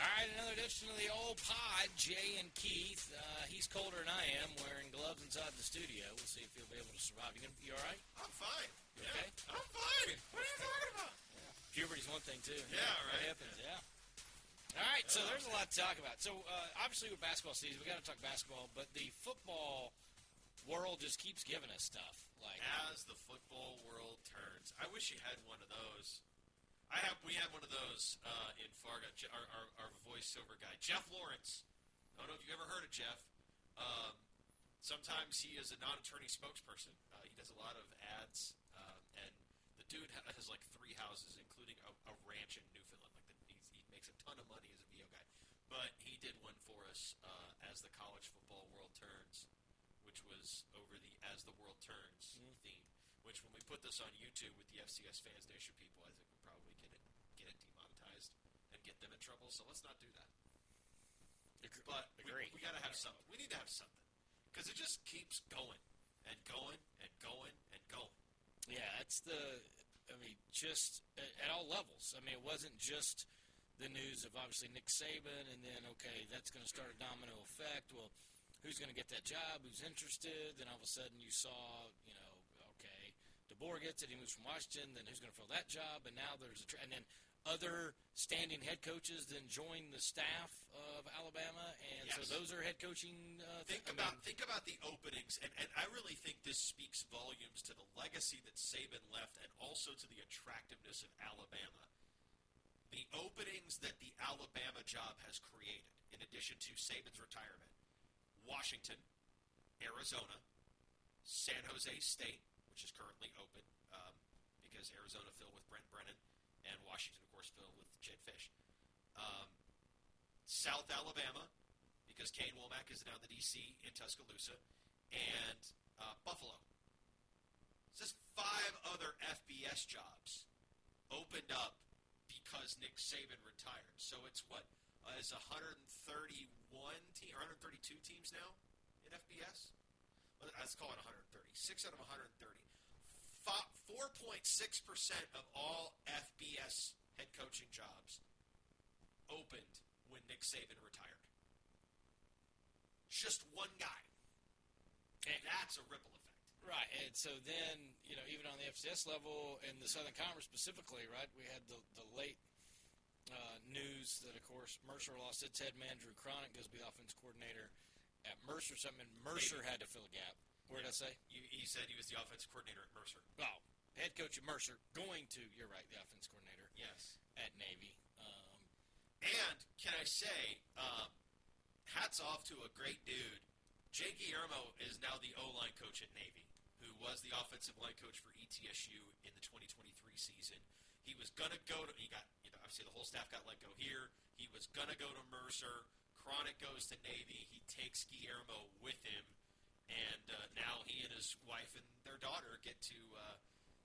All right, another edition of the old pod. Jay and Keith. Uh, he's colder than I am, wearing gloves inside the studio. We'll see if he'll be able to survive. You, gonna, you all right? I'm fine. You yeah, okay? I'm fine. What are you talking about? Puberty's one thing too. Yeah, What right. happens? Yeah. All right, so there's a lot to talk about. So uh, obviously with basketball season, we got to talk basketball, but the football world just keeps giving us stuff. Like As the football world turns, I wish you had one of those. I have. We had one of those uh, in Fargo. Je- Our, our, our voiceover guy, Jeff Lawrence. I don't know if you've ever heard of Jeff. Um, sometimes he is a non-attorney spokesperson. Uh, he does a lot of ads, um, and the dude ha- has like three houses, including a, a ranch in Newfoundland. Like the, he's, he makes a ton of money as a VO guy. But he did one for us uh, as the college football world turns, which was over the "As the World Turns" theme. Which, when we put this on YouTube with the FCS Fans Nation people, I think we'll probably get it get it demonetized and get them in trouble. So let's not do that. Agre- But we, agree. we got to have something. We need to have something because it just keeps going and going and going and going. Yeah, that's the. I mean, just at, at all levels. I mean, it wasn't just the news of obviously Nick Saban, and then okay, that's going to start a domino effect. Well, who's going to get that job? Who's interested? Then all of a sudden, you saw, you know, DeBoer gets it. He moves from Washington. Then who's going to fill that job? And now there's a tra- and then other standing head coaches then join the staff of Alabama, and so those are head coaching. Uh, Think I mean, about think about the openings, and, and I really think this speaks volumes to the legacy that Saban left, and also to the attractiveness of Alabama. The openings that the Alabama job has created, in addition to Saban's retirement, Washington, Arizona, San Jose State, which is currently open um, because Arizona filled with Brent Brennan, and Washington, of course, filled with Jedd Fisch. Um, South Alabama, because Kane Wommack is now the DC in Tuscaloosa, and uh, Buffalo. Just five other FBS jobs opened up because Nick Saban retired. So it's what uh, is 131 team or 132 teams now in FBS. Let's call it 130. Six out of 130. 4.6 percent of all FBS head coaching jobs opened when Nick Saban retired. Just one guy. And that's a ripple effect. Right, and so then you know even on the FCS level and the Southern Conference specifically, right? We had the the late uh, news that of course Mercer lost its head man. Drew Cronic goes to be the offense coordinator at Mercer. Something and Mercer Maybe. had to fill a gap. Where did I say? You, he said he was the offensive coordinator at Mercer. Oh, head coach at Mercer going to you're right, the offense coordinator Yes. at Navy. Um, And can I say, um, hats off to a great dude. Jay Guillermo is now the O line coach at Navy, who was the offensive line coach for ETSU in the 2023 season. He was gonna go to. He got. You know, obviously the whole staff got let go here. He was gonna go to Mercer. Cronic goes to Navy. He takes Guillermo with him, and uh, now he and his wife and their daughter get to uh,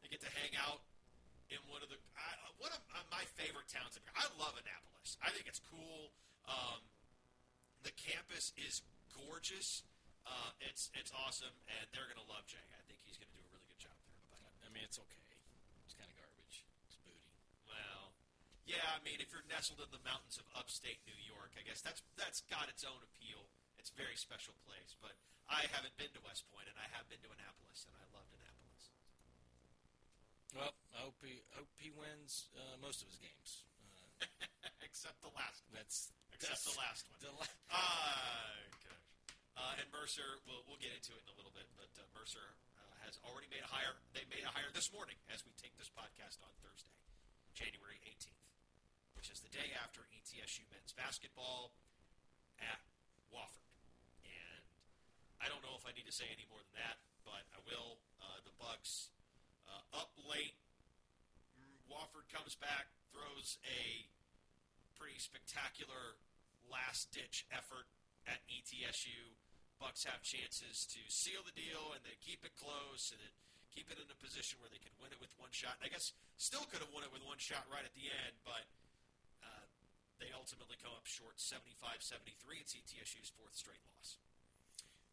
they get to hang out in one of the I, one of uh, my favorite towns. I love Annapolis. I think it's cool. Um, the campus is gorgeous. Uh, it's it's awesome, and they're gonna love Jay. I think he's gonna do a really good job there. But, I mean, it's okay. It's kind of garbage. It's booty. well, yeah. I mean, if you're nestled in the mountains of upstate New York, I guess that's that's got its own appeal. It's a very special place. But I haven't been to West Point, and I have been to Annapolis, and I loved Annapolis. Well, I hope he hope he wins uh, most of his games. Uh, Except the last one. that's Except the last one. The la- Ah, gosh. Uh, and Mercer, we'll, we'll get into it in a little bit, but uh, Mercer uh, has already made a hire. They made a hire this morning as we take this podcast on Thursday, January 18th, which is the day after ETSU men's basketball at Wofford. And I don't know if I need to say any more than that, but I will. Uh, the Bucks uh, up late. Wofford comes back, throws a pretty spectacular last ditch effort at ETSU. Bucks have chances to seal the deal and then keep it close and then keep it in a position where they could win it with one shot. I guess still could have won it with one shot right at the end, but they ultimately come up short 75-73. It's E ETSU's fourth straight loss.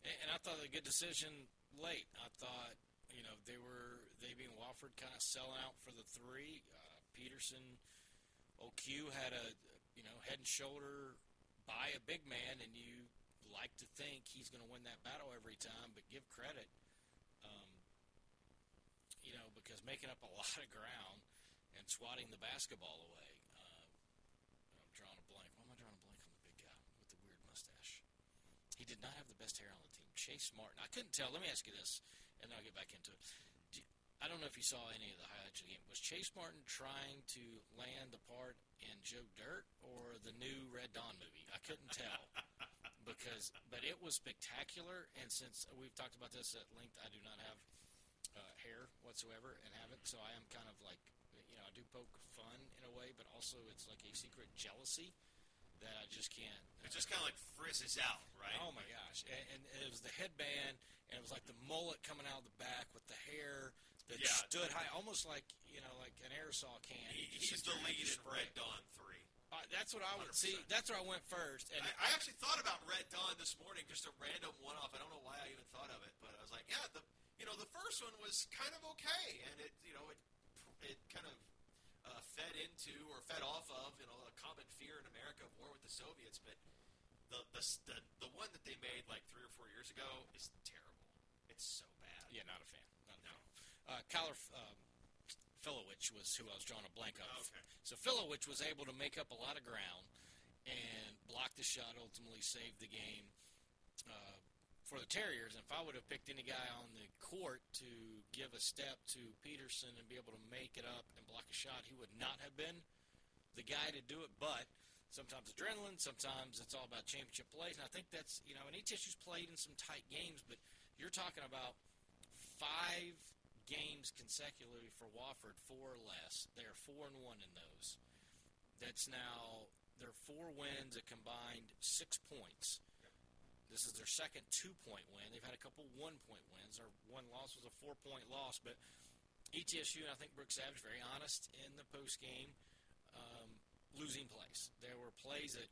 And, and I thought a good decision late. I thought, you know, they were they being Wofford kind of selling out for the three. Uh, Peterson, OQ had a you know head and shoulder by a big man, and you like to think he's going to win that battle every time. But give credit, um, you know, because making up a lot of ground and swatting the basketball away. Uh, I'm drawing a blank. Why am I drawing a blank on the big guy with the weird mustache? He did not have the best hair on the team. Chase Martin. I couldn't tell. Let me ask you this, and then I'll get back into it. I don't know if you saw any of the highlights of the game. Was Chase Martin trying to land the part in Joe Dirt or the new Red Dawn movie? I couldn't tell because, but it was spectacular. And since we've talked about this at length, I do not have uh, hair whatsoever and haven't, so I am kind of like, you know, I do poke fun in a way, but also it's like a secret jealousy that I just can't. It just kind of like frizzes out, right? Oh my gosh! And, and it was the headband, and it was like the mullet coming out of the back with the hair that Yeah. stood high, almost like you know, like an aerosol can. He, he's the lead in Red. Dawn 3. Uh, that's what I would 100%. see. That's where I went first, and I, I actually thought about Red Dawn this morning, just a random one-off. I don't know why I even thought of it, but I was like, yeah, the you know the first one was kind of okay, and it you know it it kind of uh, fed into or fed off of you know a common fear in America of war with the Soviets, but the the the, the one that they made like three or four years ago is terrible. It's so bad. yeah, not a fan. Not a No. fan. Uh, Kyler um, Filewich was who I was drawing a blank of. Okay. So Filewich was able to make up a lot of ground and block the shot, ultimately saved the game uh, for the Terriers. And if I would have picked any guy on the court to give a step to Peterson and be able to make it up and block a shot, he would not have been the guy to do it. But sometimes adrenaline, sometimes it's all about championship plays. And I think that's, you know, and ETSU's played in some tight games, but you're talking about five games consecutively for Wofford, four or less. They are four and one in those. That's now their four wins, a combined six points. This is their second two-point win. They've had a couple one-point wins. Their one loss was a four-point loss, but ETSU and I think Brooks Savage very honest in the post game, um, losing plays. There were plays that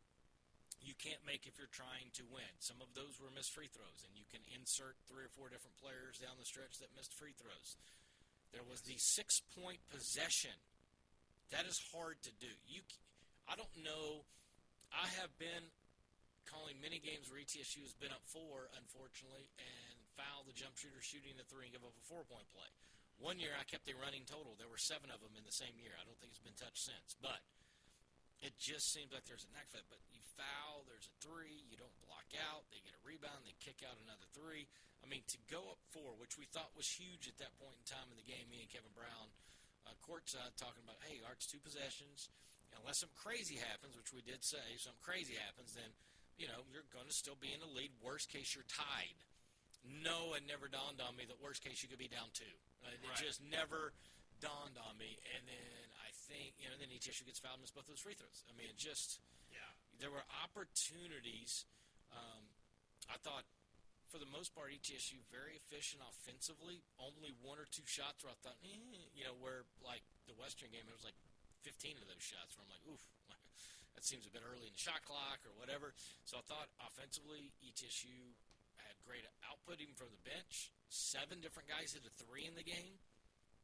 you can't make if you're trying to win. Some of those were missed free throws, and you can insert three or four different players down the stretch that missed free throws. There was the six-point possession. That is hard to do. You, I don't know. I have been calling many games where ETSU has been up four, unfortunately, and foul the jump shooter shooting the three and give up a four-point play. One year I kept a running total. There were seven of them in the same year. I don't think it's been touched since, but it just seems like there's a knack for it. But you foul, there's a three, you don't block out, they get a rebound, they kick out another three. I mean, to go up four, which we thought was huge at that point in time in the game, me and Kevin Brown, uh, courtside talking about, hey, Art's two possessions. Unless something crazy happens, which we did say, if something crazy happens, then you know you're going to still be in the lead. Worst case, you're tied. No, it never dawned on me that worst case you could be down two. Uh, It Right. just never dawned on me. And then I think you know then ETSU gets fouled and missed both of those free throws. I mean, it just Yeah. there were opportunities. Um, I thought, for the most part, ETSU very efficient offensively. Only one or two shots where I thought, eh, you know, where like the Western game, it was like 15 of those shots where I'm like, oof, that seems a bit early in the shot clock or whatever. So I thought offensively, ETSU had great output even from the bench. Seven different guys hit a three in the game.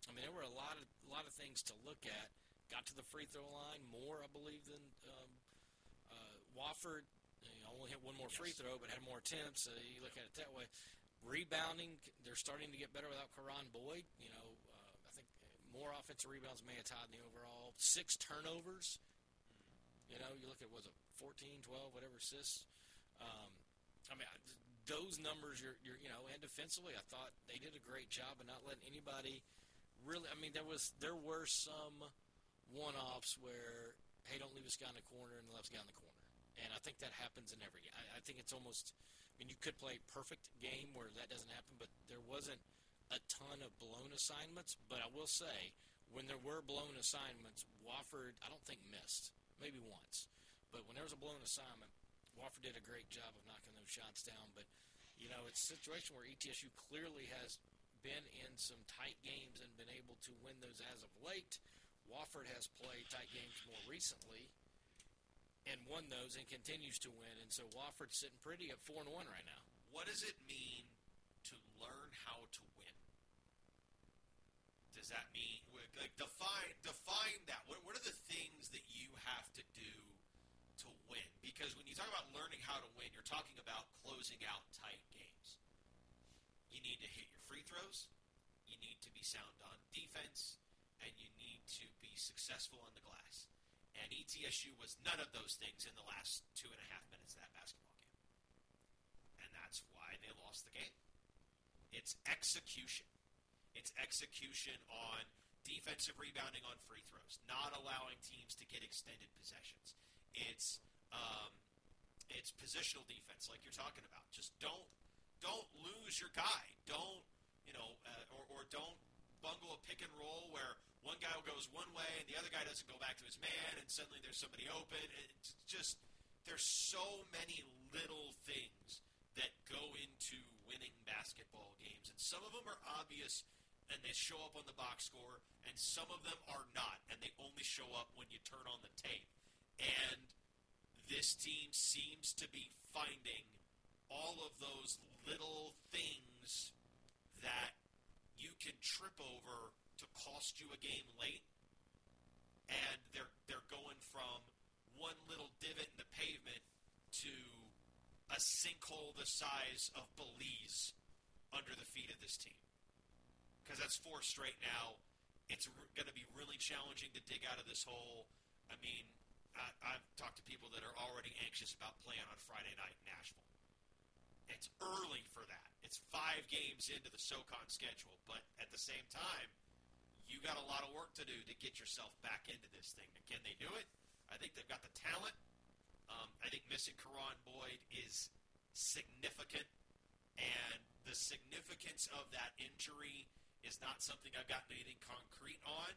I mean, there were a lot of a lot of things to look at. Got to the free throw line more, I believe, than um, uh, Wofford. You know, only hit one more free Yes. throw, but had more attempts. So you look at it that way. Rebounding, they're starting to get better without Karon Boyd. You know, uh, I think more offensive rebounds may have tied in the overall. Six turnovers. You know, you look at was it 14, 12, whatever assists. Um, I mean, those numbers, you're, you're, you know, and defensively, I thought they did a great job of not letting anybody really. I mean, there was there were some one-offs where, hey, don't leave this guy in the corner and the left guy in the corner, and I think that happens in every. I, I think it's almost. I mean, you could play perfect game where that doesn't happen, but there wasn't a ton of blown assignments. But I will say, when there were blown assignments, Wofford, I don't think missed, maybe once, but when there was a blown assignment, Wofford did a great job of knocking those shots down, but you know it's a situation where ETSU clearly has been in some tight games and been able to win those as of late. Wofford has played tight games more recently and won those and continues to win, and so Wofford's sitting pretty at four and one right now. What does it mean to learn how to win? Does that mean like define define that? What what are the things that you have to do to win? Because when you talk about learning how to win, you're talking about closing out tight games. You need to hit your free throws. You need to be sound on defense, and you need to be successful on the glass. And ETSU was none of those things in the last two and a half minutes of that basketball game and that's why they lost the game. It's execution. It's execution on defensive rebounding on free throws, not allowing teams to get extended possessions. It's um, it's positional defense, like you're talking about. Just don't don't lose your guy. Don't you know, uh, or or don't bungle a pick and roll where one guy goes one way and the other guy doesn't go back to his man, and suddenly there's somebody open. It's just there's so many little things that go into winning basketball games, and some of them are obvious and they show up on the box score, and some of them are not, and they only show up when you turn on the tape. And this team seems to be finding all of those little things that you can trip over to cost you a game late, and they're they're going from one little divot in the pavement to a sinkhole the size of Belize under the feet of this team. Because that's four straight now. It's going to be really challenging to dig out of this hole. I mean, I, I've talked to people that are already anxious about playing on Friday night in Nashville. It's early for that. It's five games into the SoCon schedule, but at the same time, you got a lot of work to do to get yourself back into this thing. Can they do it? I think they've got the talent. Um, I think missing Karon Boyd is significant, and the significance of that injury is not something I've gotten anything concrete on.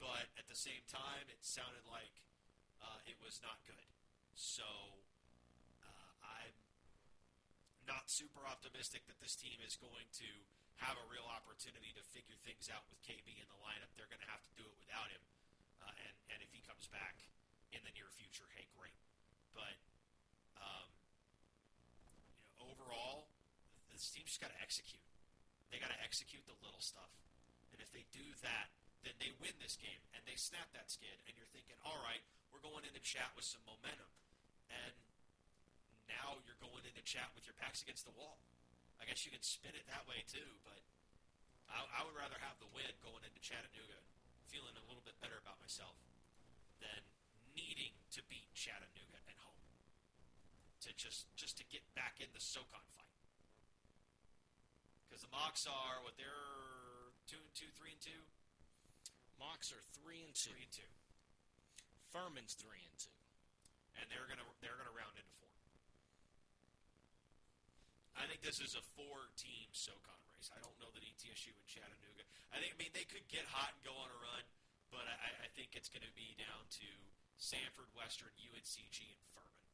But at the same time, it sounded like uh, it was not good. So uh, I'm not super optimistic that this team is going to have a real opportunity to figure things out with KB in the lineup. They're going to have to do it without him. Uh, and, and if he comes back in the near future, hey, great. But um, you know, overall, this team's just got to execute. They got to execute the little stuff. And if they do that, then they win this game and they snap that skid. And you're thinking, all right, we're going into chat with some momentum. And now you're going into chat with your backs against the wall. I guess you can spin it that way too, but I, I would rather have the win going into Chattanooga, feeling a little bit better about myself, than needing to beat Chattanooga at home to just just to get back in the SoCon fight. Because the Mocs are what they're two and two, three and two, Mocs are three and two. three and two, Furman's three and two. and they're gonna they're gonna round into four. I think this is a four-team SoCon race. I don't know that ETSU and Chattanooga. I think I mean they could get hot and go on a run, but I, I think it's going to be down to Samford, Western, UNCG, and Furman.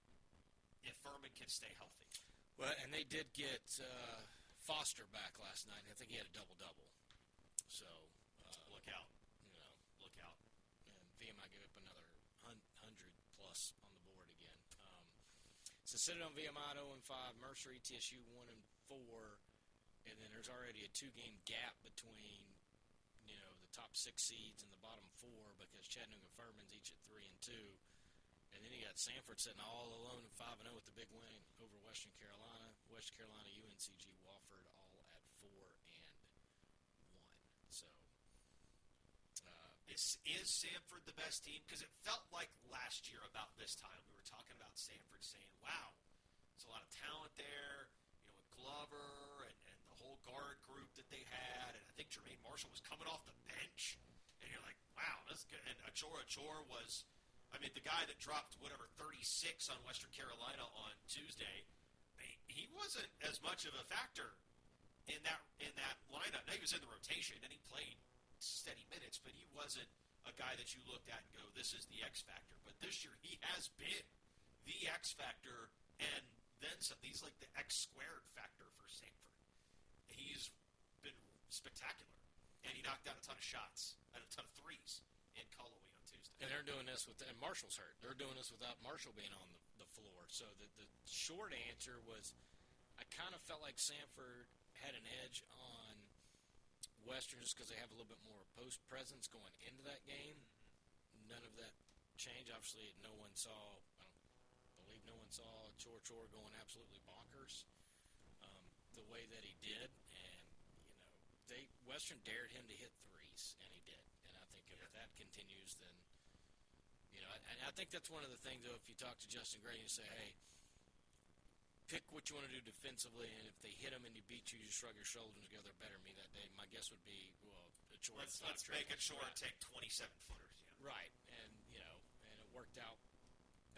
If Furman can stay healthy, Well, and they did get uh, Foster back last night. I think he had a double double. So uh, look out, you know, look out. and VMI gave up another hundred plus on the board again. Um, so Citadel and VMI 0 and five, Mercer ETSU one and four, and then there's already a two game gap between you know the top six seeds and the bottom four because Chattanooga Furman's each at three and two, and then you got Samford sitting all alone at five and zero with the big win over Western Carolina, West Carolina, UNCG, Wofford all at four and one. So. Uh, Is is Samford the best team? Because it felt like last year about this time we were talking about Samford, saying, "Wow, there's a lot of talent there." You know, with Glover and, and the whole guard group that they had, and I think Jermaine Marshall was coming off the bench, and you're like, "Wow, that's good." And Achor Achor was, I mean, the guy that dropped whatever 36 on Western Carolina on Tuesday, he- wasn't as much of a factor in that in that lineup. Now he was in the rotation and he played steady minutes, but he wasn't a guy that you looked at and go, "This is the X factor." But this year, he has been the X factor and then some. He's like the X squared factor for Samford. He's been spectacular, and he knocked down a ton of shots and a ton of threes in Tuesday. And they're doing this with, and Marshall's hurt. They're doing this without Marshall being on the, the floor. So the, the short answer was I kind of felt like Samford had an edge on Western just because they have a little bit more post presence going into that game. None of that changed. Obviously, no one saw, I don't believe no one saw Chor Chor going absolutely bonkers um, the way that he did. And, you know, they Western dared him to hit threes, and he did. And I think if that continues, then you know, and I think that's one of the things. Though, if you talk to Justin Gray, and you say, "Hey, pick what you want to do defensively, and if they hit him and you beat you, you shrug your shoulders and go, they're better than me that day." My guess would be, well, a Chor Let's let's make it short. Right. Take twenty seven footers. Yeah. Right, and you know, and it worked out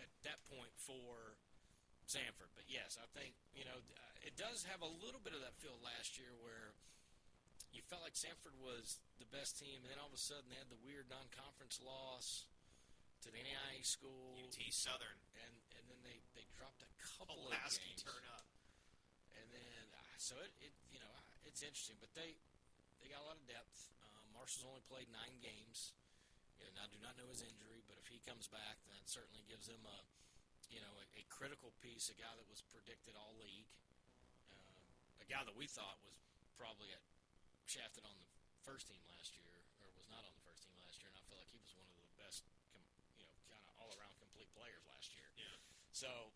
at that point for Samford. But yes, I think you know uh, it does have a little bit of that feel last year where you felt like Samford was the best team, and then all of a sudden they had the weird non-conference loss to the NAIA school, UT Southern. and and then they they dropped a couple of Pulaski games, turn up. and then uh, so it, it you know uh, it's interesting, but they they got a lot of depth. Um, Marshall's only played nine games. You know, I do not know his injury, but if he comes back, that certainly gives them a you know a, a critical piece, a guy that was predicted all league, um, a guy that we thought was probably at, shafted on the first team last year, or was not on the first team last year, and I feel like he was one of the best, com, you know, kind of all around complete players last year. Yeah. So,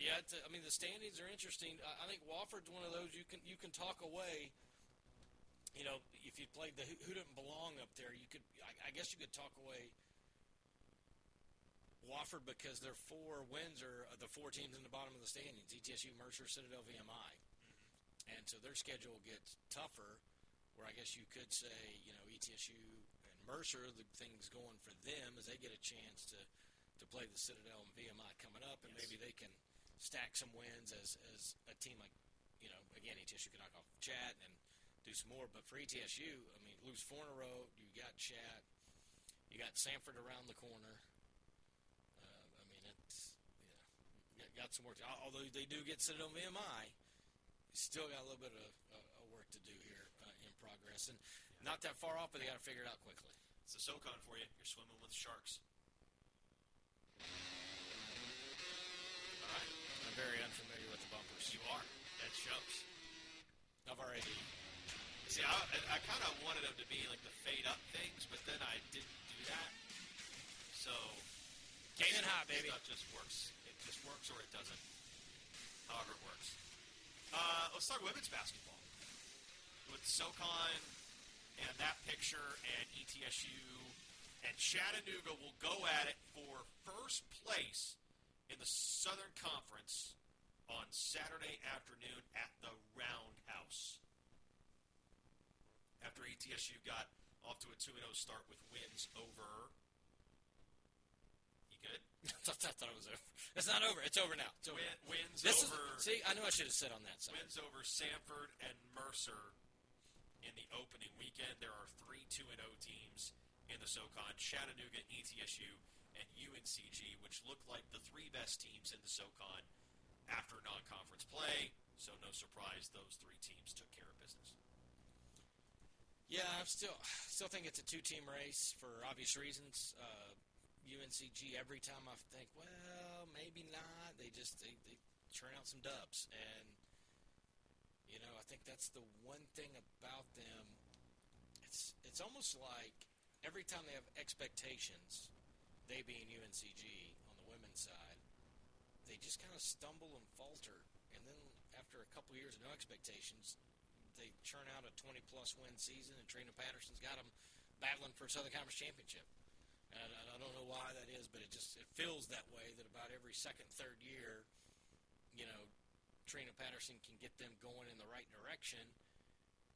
yeah, I mean the standings are interesting. I, I think Wofford's one of those you can you can talk away. You know, if you played the who, who didn't belong up there, you could. I, I guess you could talk away Wofford because their four wins are uh, the four teams in the bottom of the standings: ETSU, Mercer, Citadel, VMI, and so their schedule gets tougher. Where I guess you could say, you know, ETSU and Mercer, the things going for them as they get a chance to to play the Citadel and VMI coming up, and Yes. maybe they can stack some wins as as a team like, you know, again ETSU can knock off Chat and do some more. But for ETSU, I mean, lose four in a row, you got Chat, you got Samford around the corner. Uh, I mean, it's yeah, got- got some work. To, although they do get Citadel and VMI, still got a little bit of uh, uh, work to do here uh, in progress, and not that far off, but they got to figure it out quickly. It's the SoCon for you. You're swimming with sharks. All right. I'm very unfamiliar with the bumpers. You are. That shows. I've already. See, I, I kind of wanted them to be like the fade up things, but then I didn't do that. So Gain and high, baby. Stuff just works. It just works or it doesn't. However it works. Uh, let's talk women's basketball. With SoCon and that picture and ETSU and Chattanooga will go at it for first place in the Southern Conference on Saturday afternoon at the Roundhouse. After ETSU got off to a 2 0 start with wins over. You good? I thought it was over. It's not over. It's over now. It's over. Win, wins This over is see. I knew I should have said on that side. wins over Samford and Mercer in the opening weekend. There are three 2 0 teams in the SoCon Chattanooga, ETSU, and UNCG, which look like the three best teams in the SoCon after non conference play. So, no surprise, those three teams took care of business. Yeah, I'm still still think it's a two team race for obvious reasons. Uh, UNCG every time I think, well, maybe not. They just they, they churn out some dubs, and you know I think that's the one thing about them. It's it's almost like every time they have expectations, they being UNCG on the women's side, they just kind of stumble and falter, and then after a couple years of no expectations, they churn out a 20 plus win season, and Trina Patterson's got them battling for a Southern Conference championship. And I, don't know why that is, but it just it feels that way. That about every second, third year, you know, Trina Patterson can get them going in the right direction.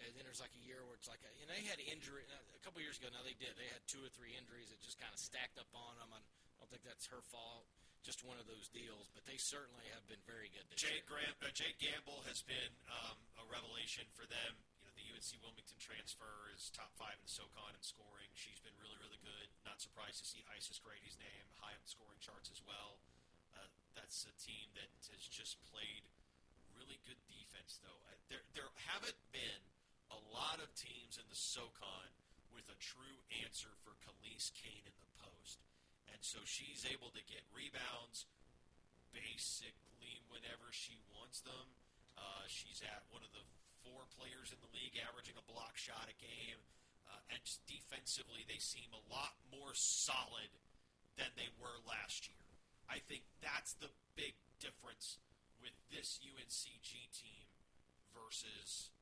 And then there's like a year where it's like, a, you know, they had injury a couple years ago. Now they did. They had two or three injuries that just kind of stacked up on them. I don't think that's her fault. Just one of those deals. But they certainly have been very good this Jake. Graham, uh, Jake Gamble has been um, a revelation for them. You know, the UNC Wilmington transfer is top five in SoCon in scoring. She's been really, really good. Not surprised to see Isis Grady's name high on the scoring charts as well. Uh, that's a team that has just played really good defense, though. Uh, There, there haven't been a lot of teams in the SoCon with a true answer for Khalees Kane in the post. And so she's able to get rebounds basically whenever she wants them. Uh, she's at one of the four players in the league averaging a block shot a game. Uh, and defensively, they seem a lot more solid than they were last year. I think that's the big difference with this UNCG team versus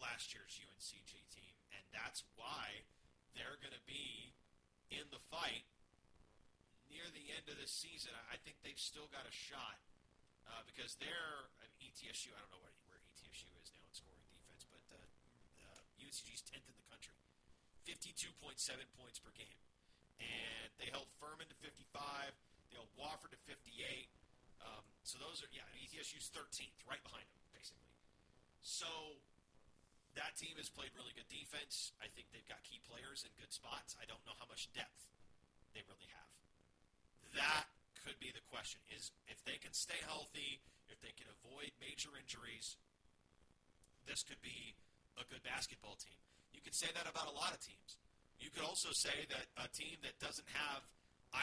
last year's UNCG team. And that's why they're going to be in the fight near the end of the season. I think they've still got a shot uh, because they're an ETSU. I don't know where, ETSU is now in scoring defense, but uh, uh, is 10th in the country, 52.7 points per game. And they held Furman to 55. They held Wofford to 58. Um, so those are, yeah, ETSU's 13th, right behind them, basically. So that team has played really good defense. I think they've got key players in good spots. I don't know how much depth they really have. That could be the question: is if they can stay healthy, if they can avoid major injuries, this could be a good basketball team. You could say that about a lot of teams. You could also say that a team that doesn't have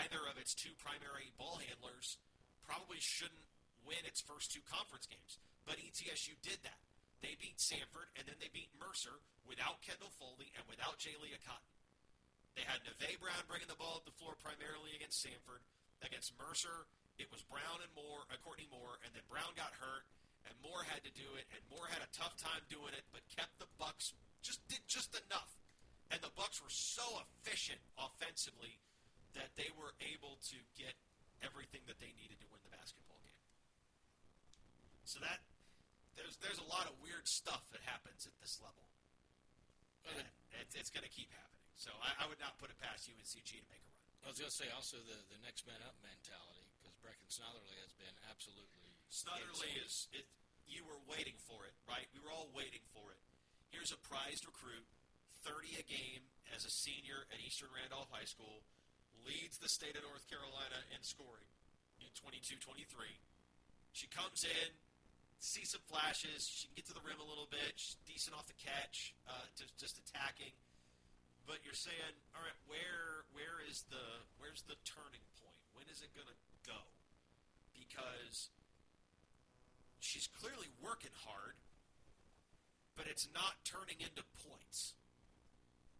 either of its two primary ball handlers probably shouldn't win its first two conference games. But ETSU did that. They beat Samford and then they beat Mercer without Kendall Foley and without Jalea Cotton. They had Neve Brown bringing the ball up the floor primarily against Samford. Against Mercer, it was Brown and Moore, uh, Courtney Moore, and then Brown got hurt, and Moore had to do it, and Moore had a tough time doing it, but kept the Bucks just did just enough, and the Bucks were so efficient offensively that they were able to get everything that they needed to win the basketball game. So that there's there's a lot of weird stuff that happens at this level, and it's, it's going to keep happening. So I, I would not put it past UNCG to make a run. I was going to say also the, the next man up mentality because Brecken Snotherly has been absolutely Snotherly insane. is it. You were waiting for it, right? We were all waiting for it. Here's a prized recruit, 30 a game as a senior at Eastern Randolph High School, leads the state of North Carolina in scoring in 22-23. She comes in, sees some flashes. She can get to the rim a little bit. She's decent off the catch, uh, just just attacking. But you're saying, all right, where where is the where's the turning point? When is it going to go? Because she's clearly working hard, but it's not turning into points.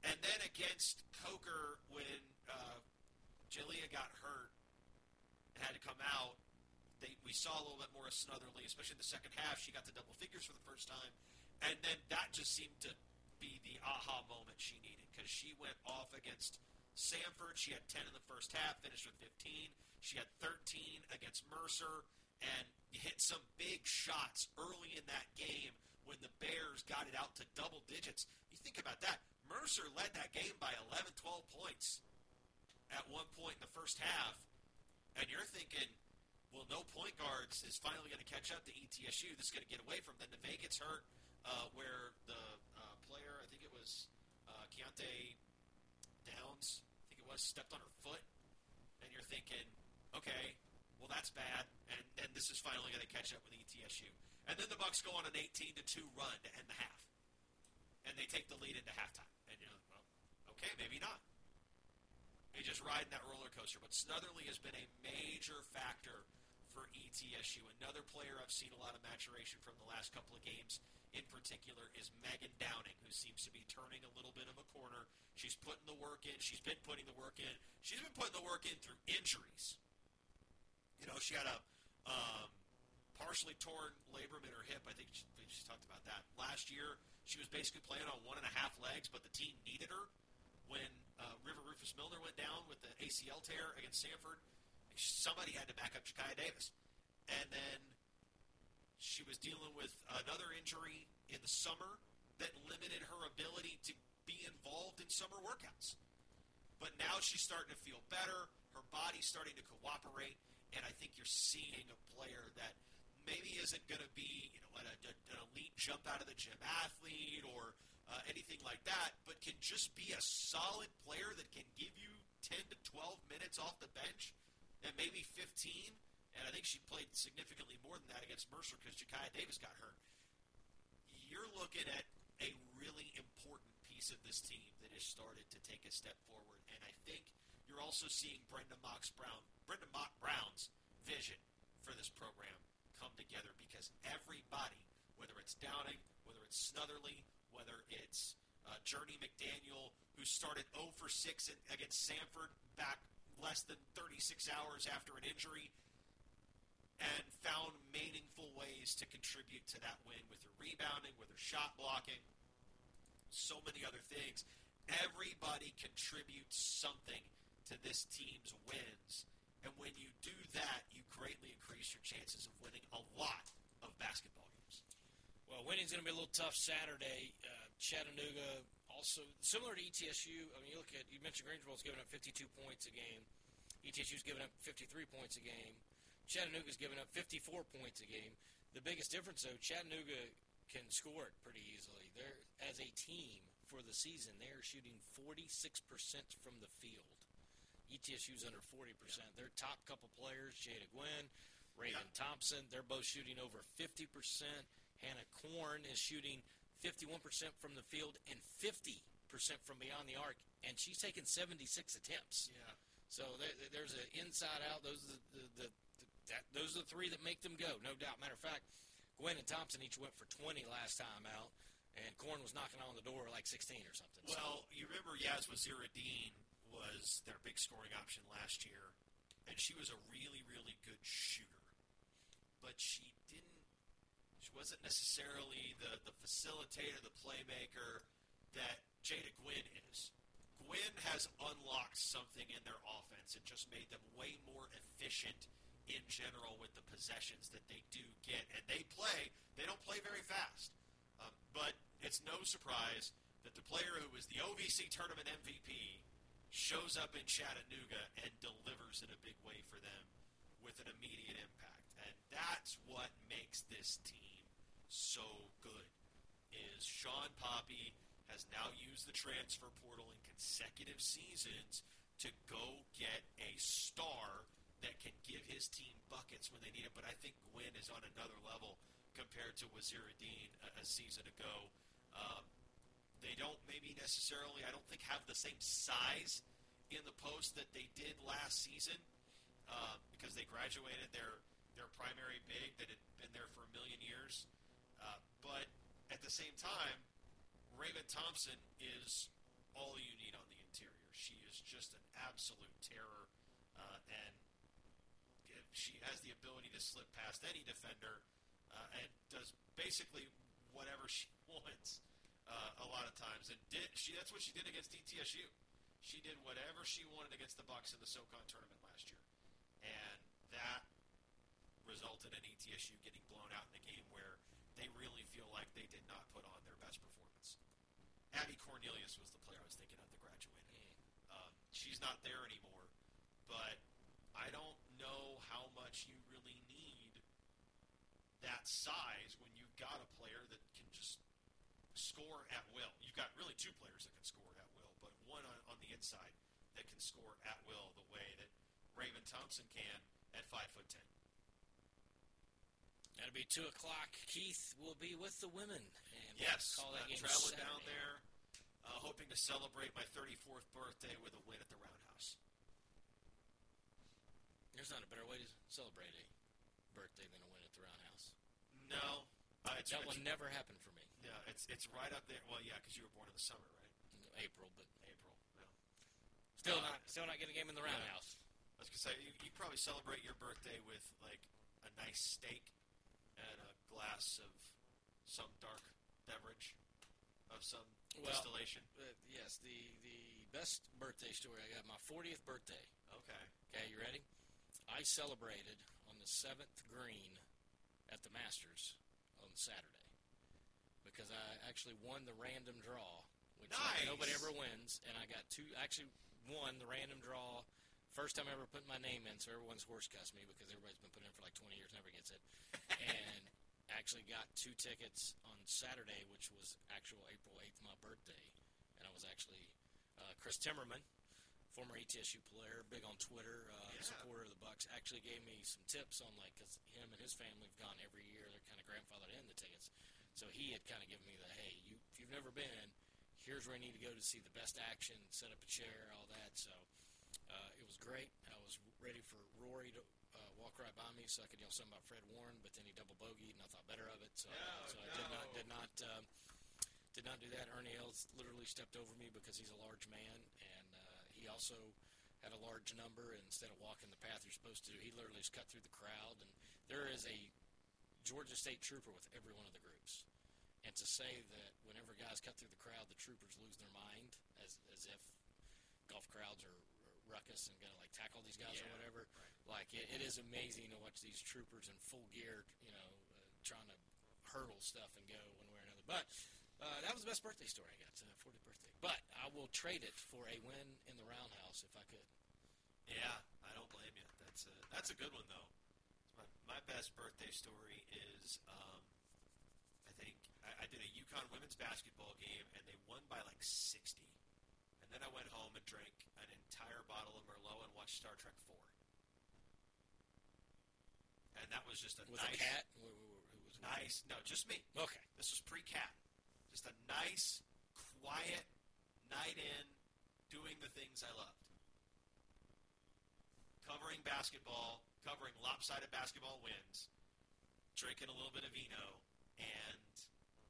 And then against Coker, when uh, Jalea got hurt and had to come out, they, we saw a little bit more of Snotherly, especially in the second half. She got to double figures for the first time, and then that just seemed to be the aha moment she needed because she went off against Samford. She had 10 in the first half, finished with 15. She had 13 against Mercer, and hit some big shots early in that game when the Bears got it out to double digits. You think about that. Mercer led that game by 11, 12 points at one point in the first half, and you're thinking, well, no point guards is finally going to catch up to ETSU. This is going to get away from them. Neve gets hurt, uh, where the uh, player, I think it was uh, Keontae Downs, I think it was, stepped on her foot, and you're thinking, okay, well that's bad, and and this is finally going to catch up with ETSU. And then the Bucks go on an 18 to two run to end the half, and they take the lead into halftime. And you're like, well, okay, maybe not. They just riding that roller coaster. But Snotherly has been a major factor for ETSU. Another player I've seen a lot of maturation from the last couple of games, in particular, is Megan Downing, who seems to be turning a little bit of a corner. She's putting the work in. She's been putting the work in. She's been putting the work in through injuries. You know, she had a um, partially torn labrum in her hip. I think she, she talked about that last year. She was basically playing on one and a half legs, but the team needed her when uh, River Rufus Milner went down with the ACL tear against Samford. Somebody had to back up Jakiah Davis, and then she was dealing with another injury in the summer that limited her ability to be involved in summer workouts. But now she's starting to feel better. Her body's starting to cooperate, and I think you're seeing a player that maybe isn't going to be, you know, an, an elite jump out of the gym athlete or uh, anything like that, but can just be a solid player that can give you 10 to 12 minutes off the bench and maybe 15 and I think she played significantly more than that against Mercer because Jakaya Davis got hurt. You're looking at a really important piece of this team that has started to take a step forward, and I think you're also seeing Brenda Mock Brown, Brenda Mock Brown's vision for this program come together because everybody, whether it's Downing, whether it's Snotherly, whether it's uh, Journey McDaniel, who started 0 for 6 in, against Samford back less than 36 hours after an injury, and found meaningful ways to contribute to that win with her rebounding, with her shot blocking, so many other things. Everybody contributes something to this team's wins. And when you do that, you greatly increase your chances of winning a lot of basketball games. Well, winning's going to be a little tough Saturday. Uh, Chattanooga also similar to ETSU. I mean, you look at you mentioned Greensboro's giving up 52 points a game. ETSU's giving up 53 points a game. Chattanooga's giving up 54 points a game. The biggest difference, though, Chattanooga can score it pretty easily. They're as a team for the season, they are shooting 46% from the field. ETSU's under 40%. Their top couple players, Jada Gwynn, Raven Yeah. Thompson, they're both shooting over 50%. Hannah Korn is shooting 51% from the field and 50% from beyond the arc, and she's taken 76 attempts. Yeah. So there, there's an inside out. Those are the, the, the, the that, those are the three that make them go, no doubt. Matter of fact, Gwen and Thompson each went for 20 last time out, and Korn was knocking on the door like 16 or something. So- Well, you remember Yaz Waziruddin was their big scoring option last year, and she was a really, really good shooter. But she didn't. She wasn't necessarily the the facilitator, the playmaker that Jada Gwynn is. Gwynn has unlocked something in their offense and just made them way more efficient in general with the possessions that they do get. And they play, they don't play very fast. Um, but it's no surprise that the player who was the OVC tournament MVP shows up in Chattanooga and delivers in a big way for them with an immediate impact. And that's what makes this team so good. Is Shawn Poppie has now used the transfer portal in consecutive seasons to go get a star that can give his team buckets when they need it. But I think Gwynn is on another level compared to Waziruddin a, a season ago. Um, they don't maybe necessarily, I don't think, have the same size in the post that they did last season uh, because they graduated their their primary big that had been there for a million years. Uh, but at the same time, Raven Thompson is all you need on the interior. She is just an absolute terror, uh, and she has the ability to slip past any defender uh, and does basically whatever she wants uh, a lot of times. And did she? That's what she did against ETSU. She did whatever she wanted against the Bucks in the SoCon tournament last year, and that resulted in ETSU getting blown out in a game where they really feel like they did not put on their best performance. Abby Cornelius was the player I was thinking of that graduated. Um, she's not there anymore, but I don't know how much you really need that size when you've got a player that can just score at will. You've got really two players that can score at will, but one on, on the inside that can score at will the way that Raven Thompson can at five foot ten. That'll be two o'clock. Keith will be with the women. And Yes, we'll call that game traveling down there, uh, hoping to celebrate my 34th birthday with a win at the Roundhouse. There's not a better way to celebrate a birthday than a win at the Roundhouse. No, uh, That one never happen for me. yeah, it's it's right up there. Well, yeah, because you were born in the summer, right? April, but April. No. still Uh, not still not getting a game in the yeah. Roundhouse. I was gonna say you, you probably celebrate your birthday with like a nice steak and a glass of some dark beverage of some Well, distillation. Uh, yes, the the best birthday story I got my 40th birthday. Okay. Okay, you ready? I celebrated on the seventh green at the Masters on Saturday because I actually won the random draw, which Nice. nobody ever wins, and I got two. Actually, won the random draw. First time I ever put my name in, so everyone's horse cussed me because everybody's been putting in for like 20 years, never gets it. and actually got two tickets on Saturday, which was actual April 8th, my birthday, and I was actually uh, Chris Timmerman former ETSU player, big on Twitter, uh, Yeah. supporter of the Bucks, actually gave me some tips on like because him and his family have gone every year. They're kind of grandfathered in the tickets, so he had kind of given me the hey, you if you've never been, here's where you need to go to see the best action, set up a chair, all that. So uh, it was great. I was ready for Rory to uh, walk right by me so I could yell something about Fred Warren, but then he double bogeyed, and I thought better of it. So, No, so I did not did not um, did not do that. Ernie Els literally stepped over me because he's a large man, and uh, he also had a large number. And instead of walking the path you're supposed to, do, he literally just cut through the crowd. And there is a Georgia State trooper with every one of the groups. And to say that whenever guys cut through the crowd, the troopers lose their mind, as as if golf crowds are are ruckus and gonna like tackle these guys Yeah, or whatever. Like it, it is amazing to watch these troopers in full gear, you know, uh, trying to hurdle stuff and go one way or another. But uh, that was the best birthday story I got, uh, 40th birthday. But I will trade it for a win in the roundhouse if I could. Yeah, I don't blame you. That's a that's a good one though. My, my best birthday story is um, I think I, I did a UConn women's basketball game and they won by like sixty, and then I went home and drank an entire bottle of Merlot and watched Star Trek Four. And that was just a With nice, a cat? Nice. No, just me. Okay. This was pre-cat. Just a nice, quiet night in, doing the things I loved. Covering basketball, covering lopsided basketball wins, drinking a little bit of vino, and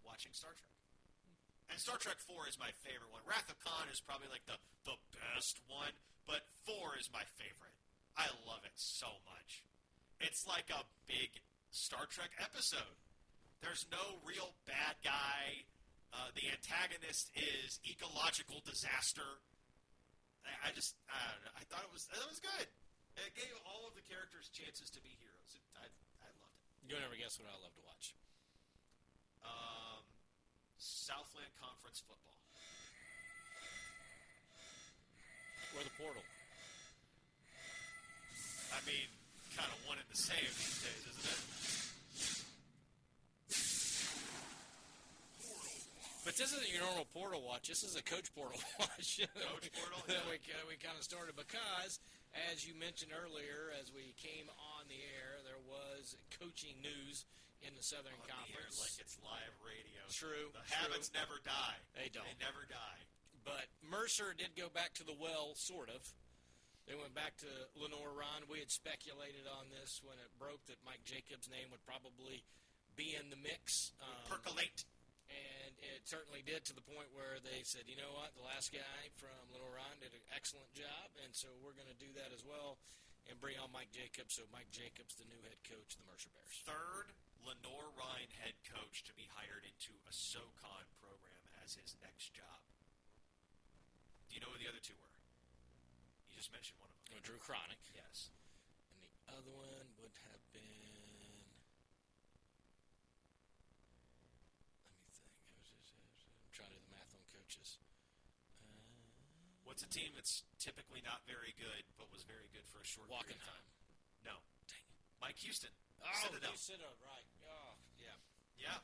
watching Star Trek. And Star Trek 4 is my favorite one. Wrath of Khan is probably like the, the best one, but 4 is my favorite. I love it so much. It's like a big Star Trek episode. There's no real bad guy. Uh, the antagonist is ecological disaster. I, I just, I, don't know. I thought it was, it was good. It gave all of the characters chances to be heroes. It, I, I loved it. You'll never guess what I love to watch. Um, Southland Conference football. Or the portal. I mean, kind of one and the same these days, isn't it? But this isn't your normal portal watch. This is a coach portal watch. Coach portal, that we, uh, we kind of started because, as you mentioned earlier, as we came on the air, there was coaching news in the Southern On the Conference. like it's live radio. True, The true. habits never die. They don't. They never die. But Mercer did go back to the well, sort of. They went back to Lenoir-Rhyne. We had speculated on this when it broke that Mike Jacobs' name would probably be in the mix. Um, Percolate. and it certainly did to the point where they said, you know what, the last guy from Lenoir-Rhyne did an excellent job, and so we're going to do that as well and bring on Mike Jacobs. So Mike Jacobs, the new head coach of the Mercer Bears. Third Lenoir-Rhyne head coach to be hired into a SoCon program as his next job. Do you know who the other two were? You just mentioned one of them. Oh, Drew Cronic, Yes. and the other one would have been. Let me think. I'm trying to do the math on coaches. Uh, What's a team that's typically not very good but was very good for a short period of time? No. Dang it. Mike Houston. Oh, Citadel. said right. Oh, yeah. Yeah.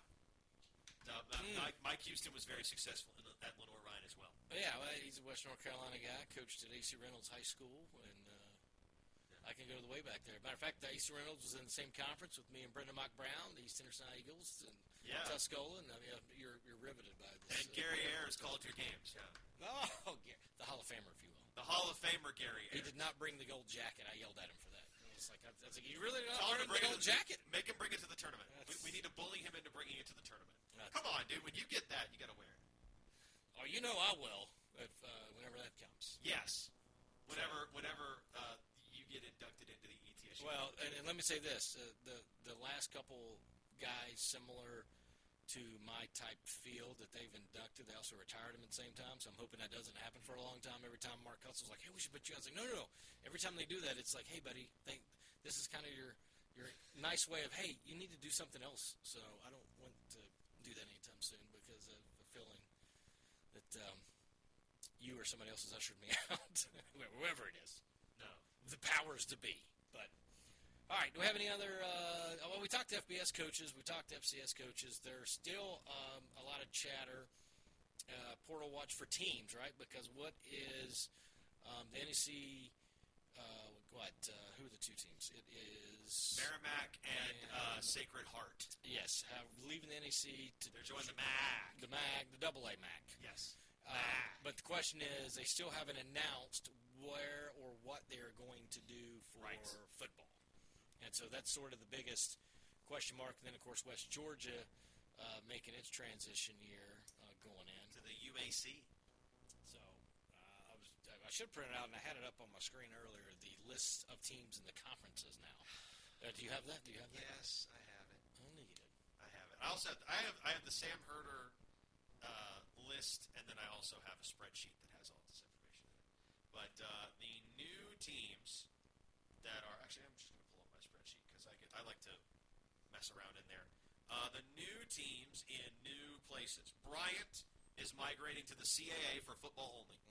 Uh, uh, Mm. Mike, Mike Houston was very successful in, at Lenoir-Rhyne as well. Yeah, well, he's a West North Carolina guy. Coached at AC Reynolds High School, and uh, I can go to the way back there. Matter of fact, AC Reynolds was in the same conference with me and Brenda Mock Brown, the East Henderson Eagles, and Yeah. Tuscola. And I mean, you're you're riveted by this. And Gary Ayers called your games. Yeah. oh, the Hall of Famer, if you will. The Hall of Famer Gary Ayers. He did not bring the gold jacket. I yelled at him for that. I was like, I was like, you really not Tell to bring bring the it gold to jacket? Make him bring it to the tournament. We, we need to bully him into bringing it to the tournament. That's- Come on, dude. When you get that, you got to wear it. Oh, you know I will if uh, whenever that comes. Yes. Whenever, whenever uh, you get inducted into the ETSU. Well, and, and let me say this: uh, the the last couple guys similar to my type field that they've inducted, they also retired him at the same time. So I'm hoping that doesn't happen for a long time. Every time Mark Hustle's like, "Hey, we should put you," on. I was like, "No, no, no." Every time they do that, it's like, "Hey, buddy, think this is kind of your your nice way of, hey, you need to do something else." So I don't want to do that anytime soon because of the feeling that um, you or somebody else has ushered me out, whoever it is no. the powers to be. But all right, do we have any other? Uh, well, we talked to FBS coaches, we talked to FCS coaches. There's still um, a lot of chatter. Uh, portal watch for teams, right? Because what is Um, the NEC, uh, what? Uh, who are the two teams? It is Merrimack and uh, Sacred Heart. yes, leaving the NEC to They're joining the MAC. the MAC, the Double A MAC. Yes. Uh, but the question is, they still haven't announced where or what they're going to do for Right. football, and so that's sort of the biggest question mark. And then, of course, West Georgia uh, making its transition year uh, going in. To the UAC. So uh, I was I should print it out, and I had it up on my screen earlier. The list of teams in the conferences now. Uh, do you have that? Do you have that? Yes, I have it. I need it. I have it. I also have, I have I have the Sam Herder uh, list, and then I also have a spreadsheet that has all this information in it. But uh, the new teams that are actually, I'm just going to pull up my spreadsheet because I like to mess around in there. Uh, the new teams in new places. Bryant is migrating to the CAA for football only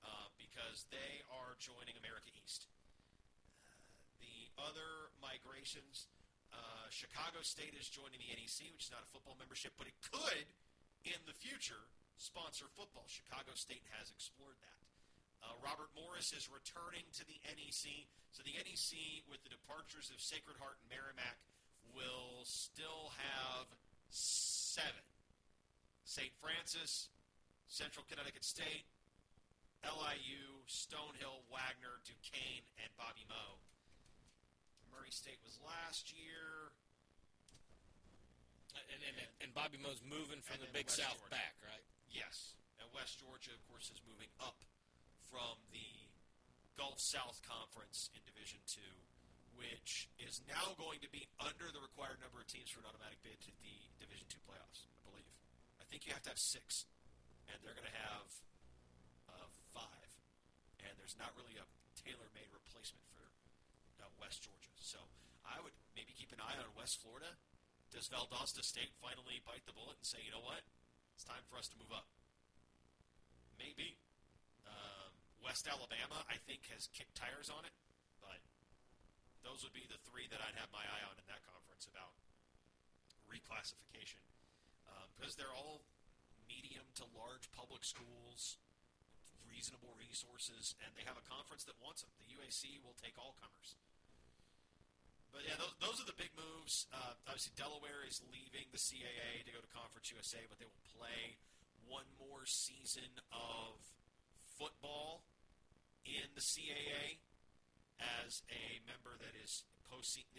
uh, because they are joining America East. Uh, the other migrations, uh, Chicago State is joining the NEC, which is not a football membership, but it could, in the future, sponsor football. Chicago State has explored that. Uh, Robert Morris is returning to the NEC. So the NEC, with the departures of Sacred Heart and Merrimack, will still have seven. St. Francis, Central Connecticut State, LIU, Stonehill, Wagner, Duquesne, and Bobby Moe. Murray State was last year. And, and, and Bobby Moe's moving from the Big West South Georgia. back, right? Yes. And West Georgia, of course, is moving up from the Gulf South Conference in Division Two, which is now going to be under the required number of teams for an automatic bid to the Division Two playoffs. I believe. I think you have to have six, and they're going to have uh, five. And there's not really a tailor-made replacement for uh, West Georgia. So I would maybe keep an eye on West Florida. Does Valdosta State finally bite the bullet and say, you know what? It's time for us to move up. Maybe. West Alabama, I think, has kicked tires on it, but those would be the three that I'd have my eye on in that conference about reclassification um, because they're all medium to large public schools, reasonable resources, and they have a conference that wants them. The UAC will take all comers. But yeah, those, those are the big moves. Uh, obviously, Delaware is leaving the CAA to go to Conference USA, but they will play one more season of football in the CAA as a member that is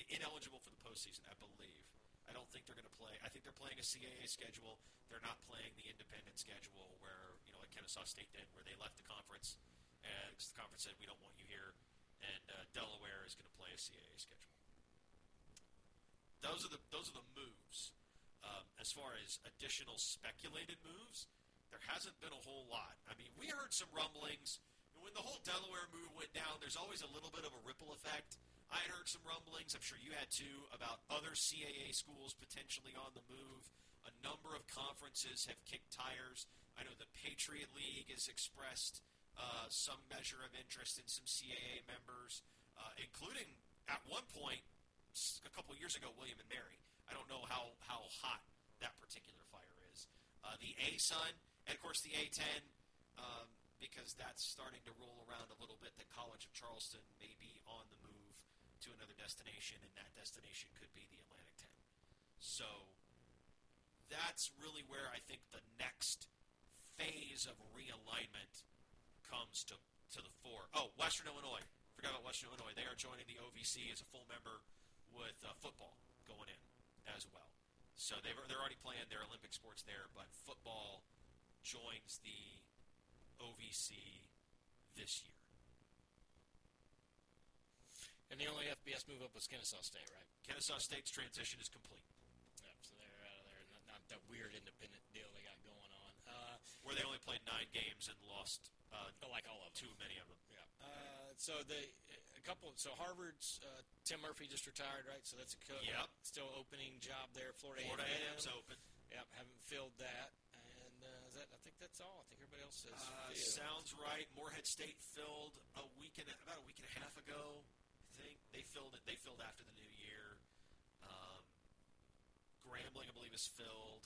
ineligible for the postseason, I believe. I don't think they're going to play. I think they're playing a CAA schedule. They're not playing the independent schedule where you know like Kennesaw State did, where they left the conference and the conference said we don't want you here, and uh, Delaware is going to play a CAA schedule. Those are the those are the moves. Um, as far as additional speculated moves, there hasn't been a whole lot. I mean, we heard some rumblings. When the whole Delaware move went down, there's always a little bit of a ripple effect. I had heard some rumblings, I'm sure you had too, about other CAA schools potentially on the move. A number of conferences have kicked tires. I know the Patriot League has expressed uh, some measure of interest in some CAA members, uh, including at one point a couple years ago, William and Mary. I don't know how, how hot that particular fire is. Uh, the A Sun, and of course the A10, um, because that's starting to roll around a little bit. That College of Charleston may be on the move to another destination, and that destination could be the Atlantic 10. So that's really where I think the next phase of realignment comes to, to the fore. Oh, Western Illinois. Forgot about Western Illinois. They are joining the OVC as a full member with uh, football going in as well. So they've, they're already playing their Olympic sports there, but football joins the OVC this year. And the only FBS move up was Kennesaw State, right? Kennesaw State's transition is complete, Yep. So they're out of there. Not, not that weird independent deal they got going on. Uh, where they only played nine games and lost uh, like all of them. too many of them. Yeah. Uh, so the a couple. So Harvard's uh, Tim Murphy just retired, right? So that's a co- Yep. still opening job there. Florida, Florida A&M. A&M's open. Yep. Haven't filled that. And uh, is that? I think that's all. I think everybody else says. Uh, sounds right. Morehead State filled a week and about a week and a half ago. I think they filled it. They filled after the new year. Um, Grambling, I believe, is filled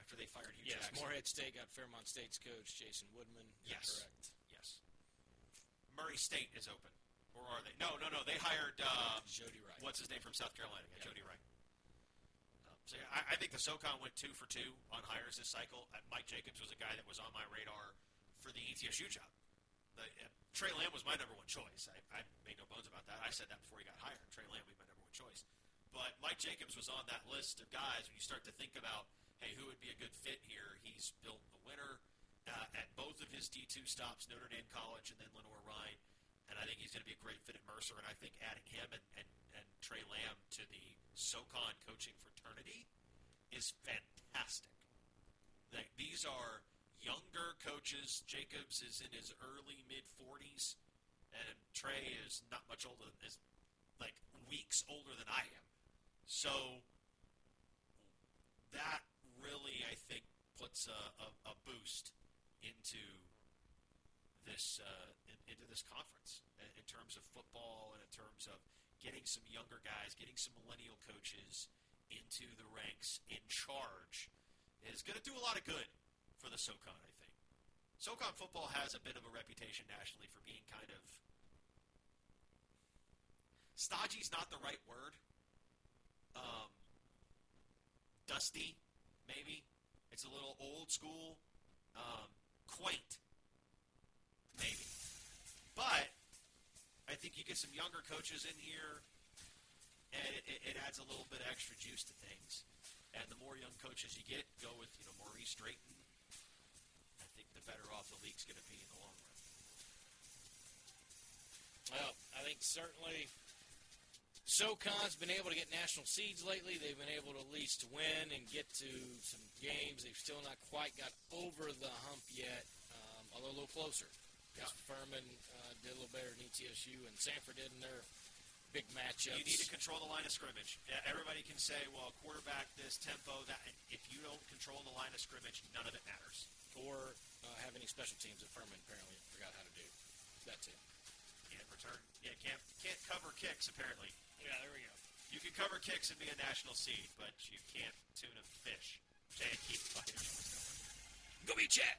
after they fired Hue Yes, Jackson. Morehead State got Fairmont State's coach Jason Woodman. Yes. correct. Yes. Murray State is open, or are they? No, no, no. They hired uh, Jody Wright. what's his name from South Carolina? Yeah, Yep. Jody Wright. So yeah, I, I think the SoCon went two for two on hires this cycle. Uh, Mike Jacobs was a guy that was on my radar for the ETSU job. The, uh, Tre Lamb was my number one choice. I, I made no bones about that. I said that before he got hired. Tre Lamb be my number one choice. But Mike Jacobs was on that list of guys when you start to think about, hey, who would be a good fit here? He's built a winner uh, at both of his D2 stops, Notre Dame College and then Lenoir-Rhyne. And I think he's going to be a great fit at Mercer. And I think adding him and, and, and Tre Lamb to the SoCon coaching fraternity is fantastic. Like, these are younger coaches. Jacobs is in his early mid 40s, and Tre is not much older, than is like weeks older than I am. So that really, I think, puts a, a, a boost into this uh, in, into this conference in, in terms of football and in terms of getting some younger guys, getting some millennial coaches into the ranks in charge is going to do a lot of good for the SoCon. I think SoCon football has a bit of a reputation nationally for being kind of stodgy's not the right word. Um, dusty, maybe. It's a little old school, um, quaint, maybe. But I think you get some younger coaches in here, and it, it, it adds a little bit extra juice to things. And the more young coaches you get, go with you know Maurice Drayton. I think the better off the league's going to be in the long run. Well, I think certainly SoCon's been able to get national seeds lately. They've been able to at least win and get to some games. They've still not quite got over the hump yet, um, although a little closer. Because Furman uh, did a little better than ETSU, and Samford did in their big matchups. You need to control the line of scrimmage. Yeah, Everybody can say, well, quarterback this, tempo that. If you don't control the line of scrimmage, none of it matters. or uh, have any special teams that Furman apparently forgot how to do. That too. Can't return. Yeah, can't can't cover kicks apparently. Yeah, there we go. You can cover kicks and be a national seed, but you can't tune a fish. Can't keep fighting. Go be chat.